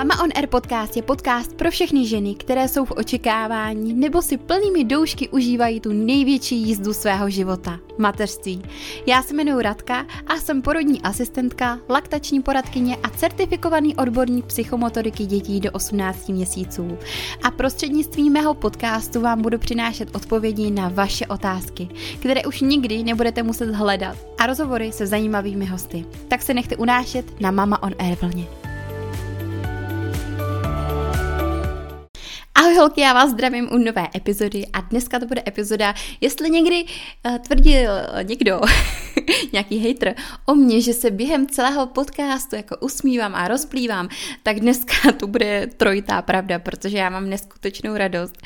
Mama on Air podcast je podcast pro všechny ženy, které jsou v očekávání nebo si plnými doušky užívají tu největší jízdu svého života mateřství. Já se jmenuji Radka a jsem porodní asistentka, laktační poradkyně a certifikovaný odborník psychomotoriky dětí do 18 měsíců. A prostřednictvím mého podcastu vám budu přinášet odpovědi na vaše otázky, které už nikdy nebudete muset hledat a rozhovory se zajímavými hosty. Tak se nechte unášet na Mama on Air vlně. Ahoj holky, já vás zdravím u nové epizody a dneska to bude epizoda, jestli někdy uh, tvrdil někdo, nějaký hater o mně, že se během celého podcastu jako usmívám a rozplývám, tak dneska to bude trojitá pravda, protože já mám neskutečnou radost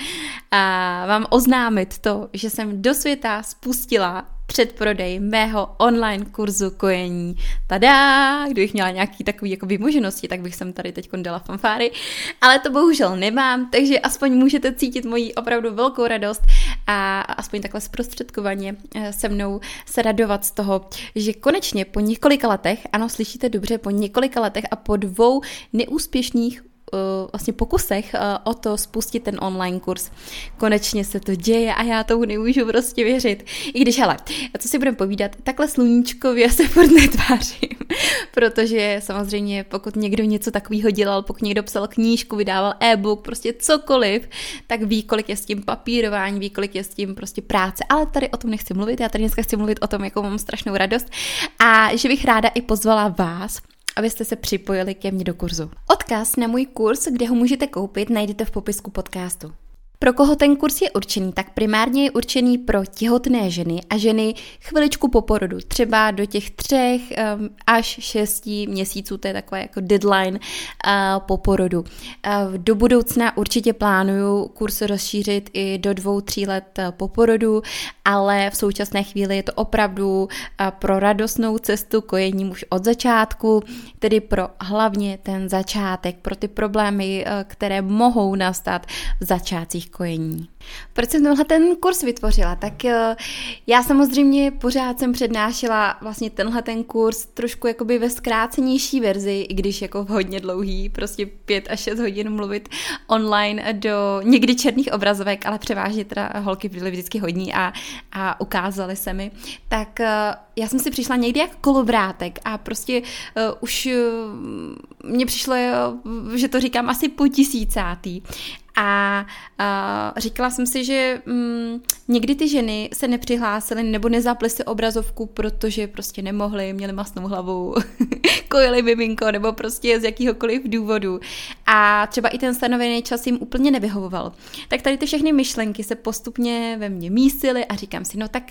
a vám oznámit to, že jsem do světa spustila předprodej mého online kurzu kojení. Tada! Kdybych měla nějaký takový jako vymoženosti, tak bych sem tady teď dala fanfáry, ale to bohužel nemám, takže aspoň můžete cítit moji opravdu velkou radost a aspoň takhle zprostředkovaně eh, se mnou se radovat z toho, že konečně po několika letech, ano, slyšíte dobře, po několika letech a po dvou neúspěšných vlastně pokusech eh, o to spustit ten online kurz. Konečně se to děje a já tomu nemůžu prostě věřit. I když, hele, co si budeme povídat, takhle sluníčkově se furt netvářím, protože samozřejmě pokud někdo něco takového dělal, pokud někdo psal knížku, vydával e-book, prostě cokoliv, tak ví, kolik je s tím papírování, ví, kolik je s tím prostě práce, ale tady o tom nechci mluvit, já tady dneska chci mluvit o tom, jakou mám strašnou radost a že bych ráda i pozvala vás, abyste se připojili ke mně do kurzu. Odkaz na můj kurz, kde ho můžete koupit, najdete v popisku podcastu. Pro koho ten kurz je určený, tak primárně je určený pro těhotné ženy a ženy chviličku po porodu, třeba do těch třech až šesti měsíců, to je takové jako deadline uh, po porodu. Uh, do budoucna určitě plánuju kurz rozšířit i do dvou, tří let uh, po porodu, ale v současné chvíli je to opravdu pro radostnou cestu kojením už od začátku, tedy pro hlavně ten začátek, pro ty problémy, které mohou nastat v začátcích kojení. Proč jsem tenhle ten kurz vytvořila? Tak eh, já samozřejmě pořád jsem přednášela vlastně tenhle ten kurz trošku jakoby ve zkrácenější verzi, i když jako hodně dlouhý, prostě pět až šest hodin mluvit online do někdy černých obrazovek, ale převážně teda holky byly vždycky hodní a, a ukázaly se mi. Tak eh, já jsem si přišla někdy jak kolovrátek a prostě uh, už uh, mně přišlo, že to říkám asi po tisícátý. A uh, říkala jsem si, že um, někdy ty ženy se nepřihlásily nebo nezaply si obrazovku, protože prostě nemohly, měly masnou hlavu, kojili miminko nebo prostě z jakýhokoliv důvodu. A třeba i ten stanovený čas jim úplně nevyhovoval. Tak tady ty všechny myšlenky se postupně ve mně mísily a říkám si, no tak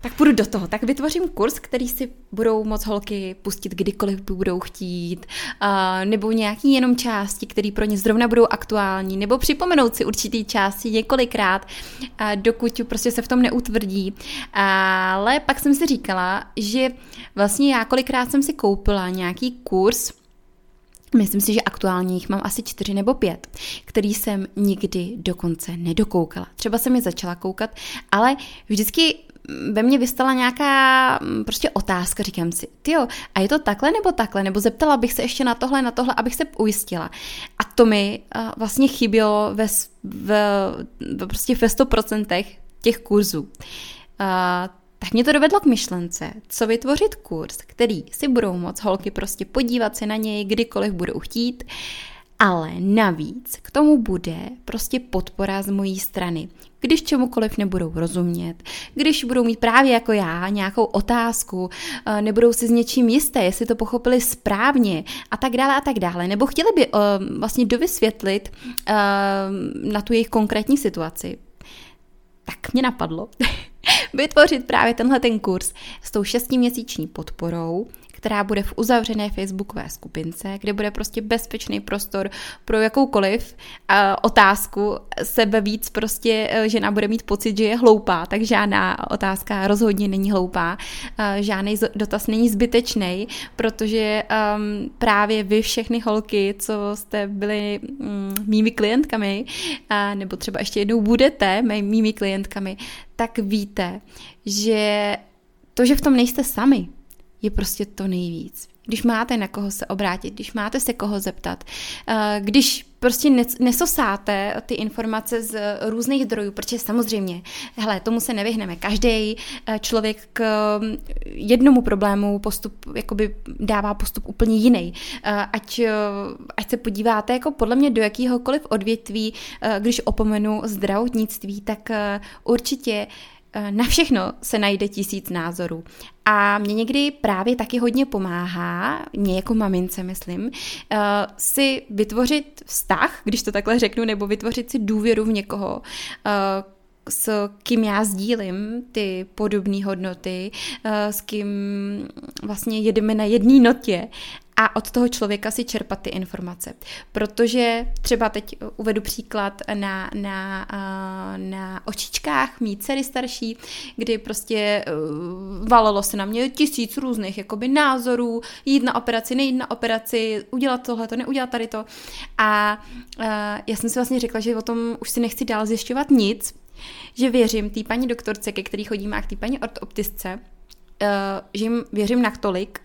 tak půjdu do toho. Tak vytvořím kurz, který si budou moc holky pustit kdykoliv budou chtít, uh, nebo nějaký jenom části, které pro ně zrovna budou aktuální, nebo připomenout si určitý části několikrát, uh, dokud prostě se v tom neutvrdí. Ale pak jsem si říkala, že vlastně já kolikrát jsem si koupila nějaký kurz, Myslím si, že aktuálně jich mám asi čtyři nebo pět, který jsem nikdy dokonce nedokoukala. Třeba jsem je začala koukat, ale vždycky ve mně vystala nějaká mm, prostě otázka, říkám si, jo, a je to takhle nebo takhle, nebo zeptala bych se ještě na tohle, na tohle, abych se ujistila. A to mi uh, vlastně chybělo ve, ve, ve, prostě ve 100% těch kurzů. Uh, tak mě to dovedlo k myšlence, co vytvořit kurz, který si budou moc holky prostě podívat se na něj, kdykoliv budou chtít, ale navíc k tomu bude prostě podpora z mojí strany. Když čemukoliv nebudou rozumět, když budou mít právě jako já nějakou otázku, eh, nebudou si s něčím jisté, jestli to pochopili správně a tak dále a tak dále, nebo chtěli by uh, vlastně dovysvětlit uh, na tu jejich konkrétní situaci, tak mě napadlo vytvořit právě tenhle ten kurz s tou šestiměsíční podporou, která bude v uzavřené facebookové skupince, kde bude prostě bezpečný prostor pro jakoukoliv uh, otázku. Sebe víc prostě uh, žena bude mít pocit, že je hloupá, tak žádná otázka rozhodně není hloupá. Uh, žádný dotaz není zbytečný, protože um, právě vy všechny holky, co jste byly um, mými klientkami, uh, nebo třeba ještě jednou budete mými klientkami, tak víte, že to, že v tom nejste sami, je prostě to nejvíc. když máte na koho se obrátit, když máte se koho zeptat, eh, když prostě nesosáte ty informace z různých zdrojů, protože samozřejmě, hele, tomu se nevyhneme. Každý eh, člověk k mm, jednomu problému postup, jakoby dává postup úplně jiný. Eh, ať, ať se podíváte jako podle mě do jakýhokoliv odvětví, když opomenu zdravotnictví, tak určitě na všechno se najde tisíc názorů. A mě někdy právě taky hodně pomáhá, mě jako mamince myslím, eh, si vytvořit vztah, když to takhle řeknu, nebo vytvořit si důvěru v někoho, eh, s kým já sdílím ty podobné hodnoty, s kým vlastně jedeme na jedné notě a od toho člověka si čerpat ty informace. Protože třeba teď uvedu příklad na, na, na očičkách mý dcery starší, kdy prostě e, valilo se na mě tisíc různých jakoby názorů, jít na operaci, nejít na operaci, udělat tohle, to neudělat tady to. A já jsem si vlastně řekla, že o tom už si nechci dál zjišťovat nic, že věřím té paní doktorce, ke který chodím a k té paní ortoptistce, že jim věřím natolik,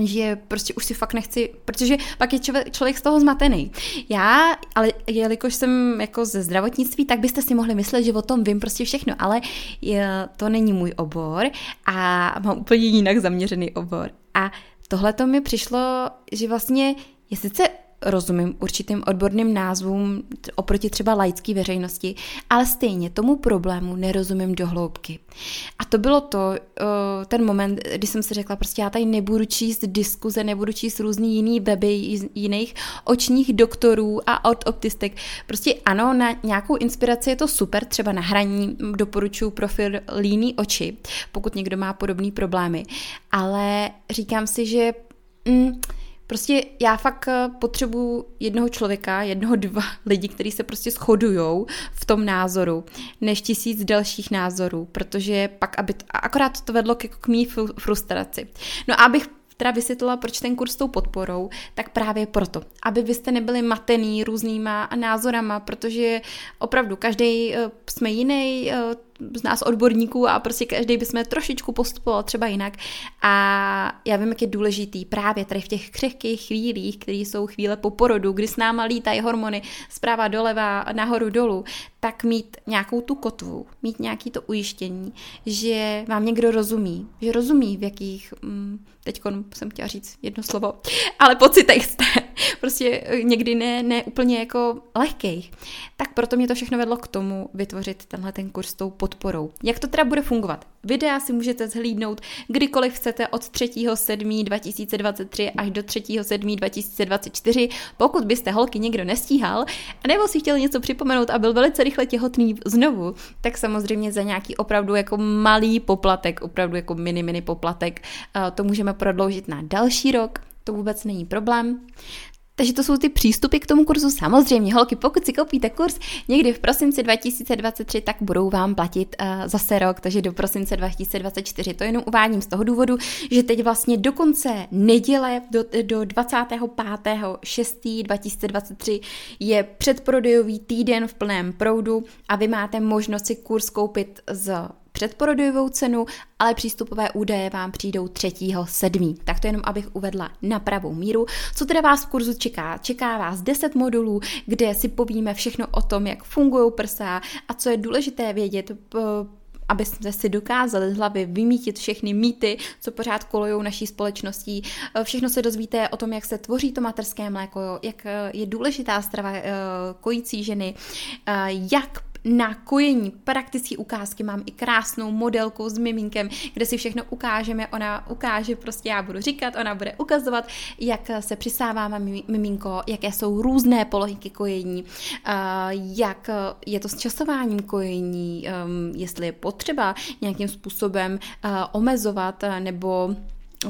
že prostě už si fakt nechci, protože pak je člověk, člověk z toho zmatený. Já, ale jelikož jsem jako ze zdravotnictví, tak byste si mohli myslet, že o tom vím prostě všechno, ale je, to není můj obor a mám úplně jinak zaměřený obor. A tohle to mi přišlo, že vlastně je sice rozumím určitým odborným názvům oproti třeba laické veřejnosti, ale stejně tomu problému nerozumím do hloubky. A to bylo to, ten moment, kdy jsem si řekla, prostě já tady nebudu číst diskuze, nebudu číst různý jiný weby jiných očních doktorů a od optistek. Prostě ano, na nějakou inspiraci je to super, třeba na hraní doporučuji profil Líný oči, pokud někdo má podobné problémy, ale říkám si, že mm, Prostě já fakt eh, potřebuji jednoho člověka, jednoho dva lidi, kteří se prostě shodujou v tom názoru, než tisíc dalších názorů, protože pak, aby, a akorát to vedlo k, k mý frustraci. No a abych teda vysvětlila, proč ten kurz s tou podporou, tak právě proto, aby vy jste nebyli matený různýma názorama, protože opravdu každý eh, jsme jiný, eh, z nás odborníků a prostě každý bychom trošičku postupoval třeba jinak. A já vím, jak je důležitý právě tady v těch křehkých chvílích, které jsou chvíle po porodu, kdy s náma lítají hormony zprava doleva, nahoru dolů, tak mít nějakou tu kotvu, mít nějaký to ujištění, že vám někdo rozumí, že rozumí v jakých, mm, teď jsem chtěla říct jedno slovo, ale pocitech jste, prostě někdy ne, ne úplně jako lehkých. Tak proto mě to všechno vedlo k tomu vytvořit tenhle ten kurz tou podporou. Jak to teda bude fungovat? Videa si můžete zhlídnout kdykoliv chcete od 3.7.2023 až do 3.7.2024, pokud byste holky někdo nestíhal, nebo si chtěl něco připomenout a byl velice rychle těhotný znovu, tak samozřejmě za nějaký opravdu jako malý poplatek, opravdu jako mini mini poplatek, eh, to můžeme prodloužit na další rok, to vůbec není problém. Takže to jsou ty přístupy k tomu kurzu. Samozřejmě, holky, pokud si koupíte kurz někdy v prosinci 2023, tak budou vám platit uh, zase rok, takže do prosince 2024. To jenom uvádím z toho důvodu, že teď vlastně do konce neděle, do, do 25.6.2023 je předprodejový týden v plném proudu a vy máte možnost si kurz koupit z předporodovou cenu, ale přístupové údaje vám přijdou 3.7. Tak to jenom, abych uvedla na pravou míru. Co teda vás v kurzu čeká? Čeká vás 10 modulů, kde si povíme všechno o tom, jak fungují prsa a co je důležité vědět, abyste si dokázali z hlavy vymítit všechny mýty, co pořád kolují naší společností. Všechno se dozvíte o tom, jak se tvoří to materské mléko, jak je důležitá strava eh, kojící ženy, eh, jak na kojení praktické ukázky. Mám i krásnou modelku s miminkem, kde si všechno ukážeme. Ona ukáže, prostě já budu říkat, ona bude ukazovat, jak se přisává miminko, jaké jsou různé polohy kojení, jak je to s časováním kojení, um, jestli je potřeba nějakým způsobem omezovat nebo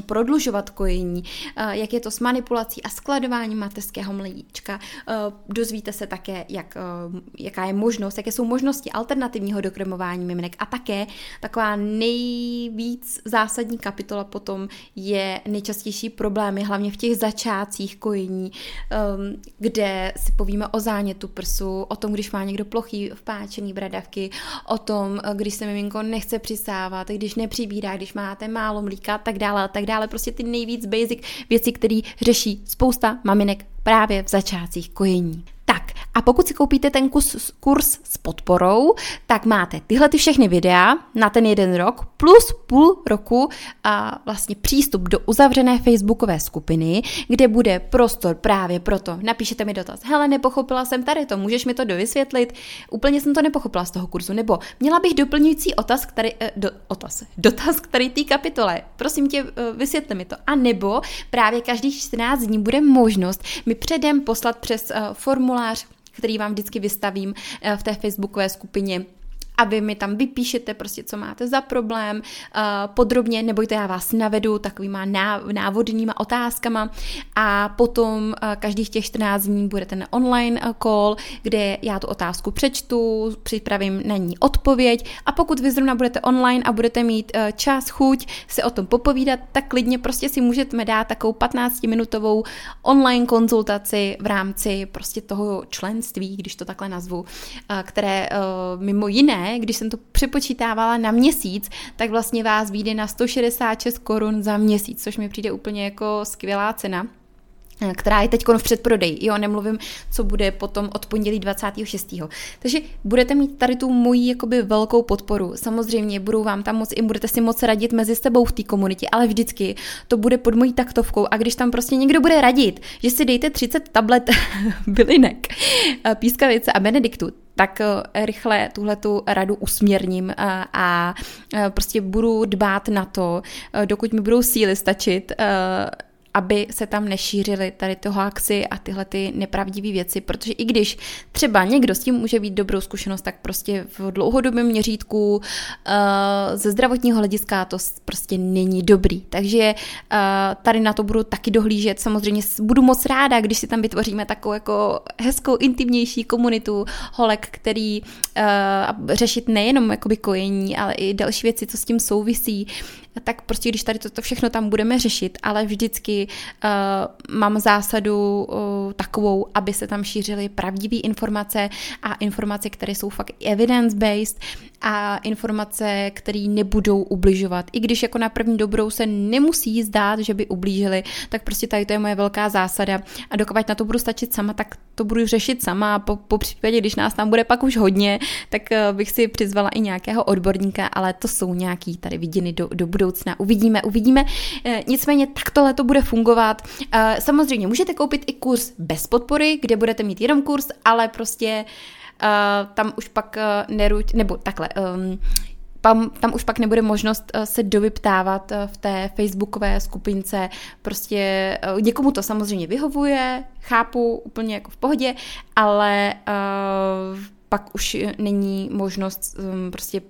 prodlužovat kojení, eh, jak je to s manipulací a skladováním mateřského mlíčka. Eh, dozvíte se také, jak, eh, jaká je možnost, jaké jsou možnosti alternativního dokrmování miminek a také taková nejvíc zásadní kapitola potom je nejčastější problémy, hlavně v těch začátcích kojení, kde si povíme o zánětu prsu, o tom, když má někdo plochý vpáčený bradavky, o tom, když se miminko nechce přisávat, když nepřibírá, když máte málo mlíka, tak dále, tak dále, prostě ty nejvíc basic věci, které řeší spousta maminek právě v začátcích kojení. Tak a pokud si koupíte ten kurz, kurz s podporou, tak máte tyhle ty všechny videa na ten jeden rok plus půl roku a vlastně přístup do uzavřené facebookové skupiny, kde bude prostor právě proto. Napíšete mi dotaz. Hele, nepochopila jsem tady to, můžeš mi to dovysvětlit? Úplně jsem to nepochopila z toho kurzu. Nebo měla bych doplňující otaz, který, eh, do, otaz, dotaz, který té kapitole. Prosím tě, eh, vysvětli mi to. A nebo právě každých 14 dní bude možnost mi předem poslat přes eh, formulář který vám vždycky vystavím eh, v té facebookové skupině a vy mi tam vypíšete prostě, co máte za problém, uh, podrobně, nebojte, já vás navedu takovýma návodnýma otázkama. A potom uh, každých těch 14 dní bude ten online uh, call, kde já tu otázku přečtu, připravím na ní odpověď. A pokud vy zrovna budete online a budete mít čas, chuť se o tom popovídat, tak klidně prostě si můžete dát takovou 15-minutovou online konzultaci v rámci prostě toho členství, když to takhle nazvu, které mimo jiné když jsem to přepočítávala na měsíc, tak vlastně vás vyjde na 166 korun za měsíc, což mi přijde úplně jako skvělá cena která je teď v předprodeji. Jo, nemluvím, co bude potom od pondělí 26. Takže budete mít tady tu moji jakoby velkou podporu. Samozřejmě budou vám tam moc, i budete si moc radit mezi sebou v té komunitě, ale vždycky to bude pod mojí taktovkou a když tam prostě někdo bude radit, že si dejte 30 tablet bylinek, pískavice a benediktu, tak eh, rychle tuhletu radu usměrním a, a eh, prostě budu dbát na to, eh, dokud mi budou síly stačit, aby se tam nešířily tady to hoaxy a tyhle ty nepravdivé věci, protože i když třeba někdo s tím může být dobrou zkušenost, tak prostě v dlouhodobém měřítku uh, ze zdravotního hlediska to prostě není dobrý. Takže uh, tady na to budu taky dohlížet. Samozřejmě budu moc ráda, když si tam vytvoříme takovou jako hezkou, intimnější komunitu holek, který uh, řešit nejenom jakoby kojení, ale i další věci, co s tím souvisí tak prostě když tady toto všechno tam budeme řešit, ale vždycky uh, mám zásadu uh, takovou, aby se tam šířily pravdivé informace a informace, které jsou fakt evidence-based a informace, které nebudou ubližovat. I když jako na první dobrou se nemusí zdát, že by ublížili, tak prostě tady to je moje velká zásada a dokud na to budu stačit sama, tak to budu řešit sama a po, po případě, když nás tam bude pak už hodně, tak uh, bych si přizvala i nějakého odborníka, ale to jsou nějaký tady vidiny do, do budoucna. Uvidíme, uvidíme. E, nicméně tak tohle to bude fungovat. E, samozřejmě můžete koupit i kurz bez podpory, kde budete mít jenom kurz, ale prostě e, tam už pak neruť, nebo takhle, tam, tam už pak nebude možnost se dovyptávat v té facebookové skupince. Prostě někomu to samozřejmě vyhovuje, chápu, úplně jako v pohodě, ale uh, pak už není možnost um, prostě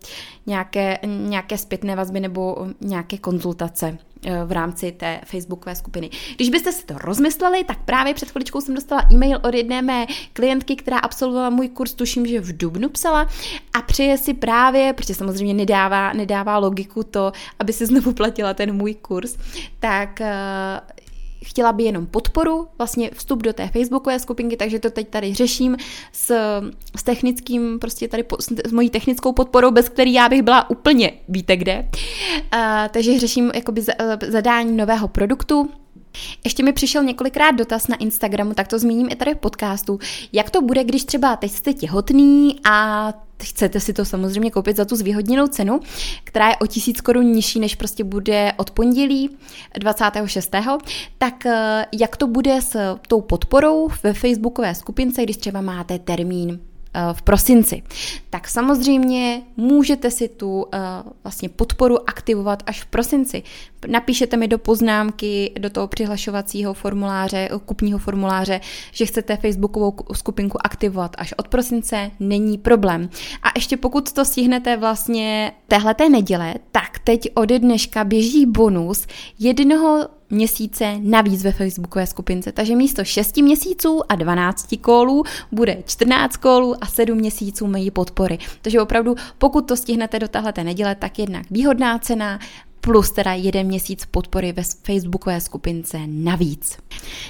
nějaké, nějaké zpětné vazby nebo nějaké konzultace uh, v rámci té facebookové skupiny. Když byste si to rozmysleli, tak právě před chviličkou jsem dostala e-mail od jedné mé klientky, která absolvovala můj kurz, tuším, že v Dubnu psala a přeje si právě, protože samozřejmě nedává, nedává logiku to, aby si znovu platila ten můj kurz, tak uh, chtěla by jenom podporu, vlastně vstup do té facebookové skupinky, takže to teď tady řeším s, s technickým, prostě tady po, s, mojí technickou podporou, bez který já bych byla úplně víte kde. Uh, takže řeším jakoby zadání nového produktu, ještě mi přišel několikrát dotaz na Instagramu, tak to zmíním i tady v podcastu. Jak to bude, když třeba teď jste těhotný a chcete si to samozřejmě koupit za tu zvýhodněnou cenu, která je o tisíc korun nižší, než prostě bude od pondělí 26. Tak eh, jak to bude s tou podporou ve facebookové skupince, když třeba máte termín v prosinci. Tak samozřejmě můžete si tu uh, vlastně podporu aktivovat až v prosinci. Napíšete mi do poznámky, do toho přihlašovacího formuláře, kupního formuláře, že chcete facebookovou skupinku aktivovat až od prosince, není problém. A ještě pokud to stihnete vlastně téhleté neděle, tak teď ode dneška běží bonus jednoho měsíce navíc ve facebookové skupince. Takže místo 6 měsíců a 12 kólů bude 14 kólů a 7 měsíců mají podpory. Takže opravdu, pokud to stihnete do tahle neděle, tak jednak výhodná cena, plus teda jeden měsíc podpory ve facebookové skupince navíc.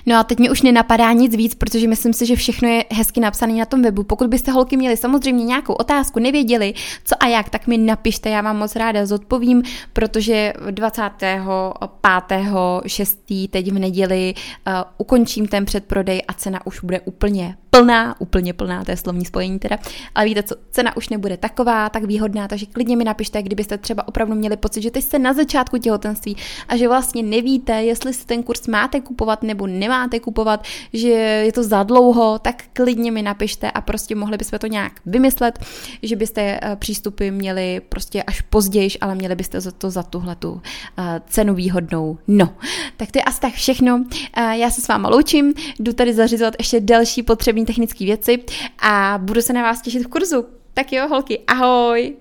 No a teď mi už nenapadá nic víc, protože myslím si, že všechno je hezky napsané na tom webu. Pokud byste holky měli samozřejmě nějakou otázku, nevěděli, co a jak, tak mi napište, já vám moc ráda zodpovím, protože 25.6. teď v neděli uh, ukončím ten předprodej a cena už bude úplně plná, úplně plná, to je slovní spojení teda, ale víte co, cena už nebude taková, tak výhodná, takže klidně mi napište, kdybyste třeba opravdu měli pocit, že teď jste na začátku těhotenství a že vlastně nevíte, jestli si ten kurz máte kupovat nebo nemáte kupovat, že je to za dlouho, tak klidně mi napište a prostě mohli bychom to nějak vymyslet, že byste eh, přístupy měli prostě až později, ale měli byste za to za tuhle tu eh, cenu výhodnou. No, tak to je asi tak všechno. Eh, já se s váma loučím, jdu tady zařizovat ještě další potřební technické věci a budu se na vás těšit v kurzu. Tak jo, holky, ahoj!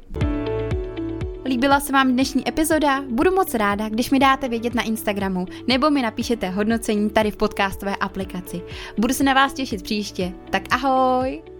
Líbila se vám dnešní epizoda? Budu moc ráda, když mi dáte vědět na Instagramu nebo mi napíšete hodnocení tady v podcastové aplikaci. Budu se na vás těšit příště. Tak ahoj!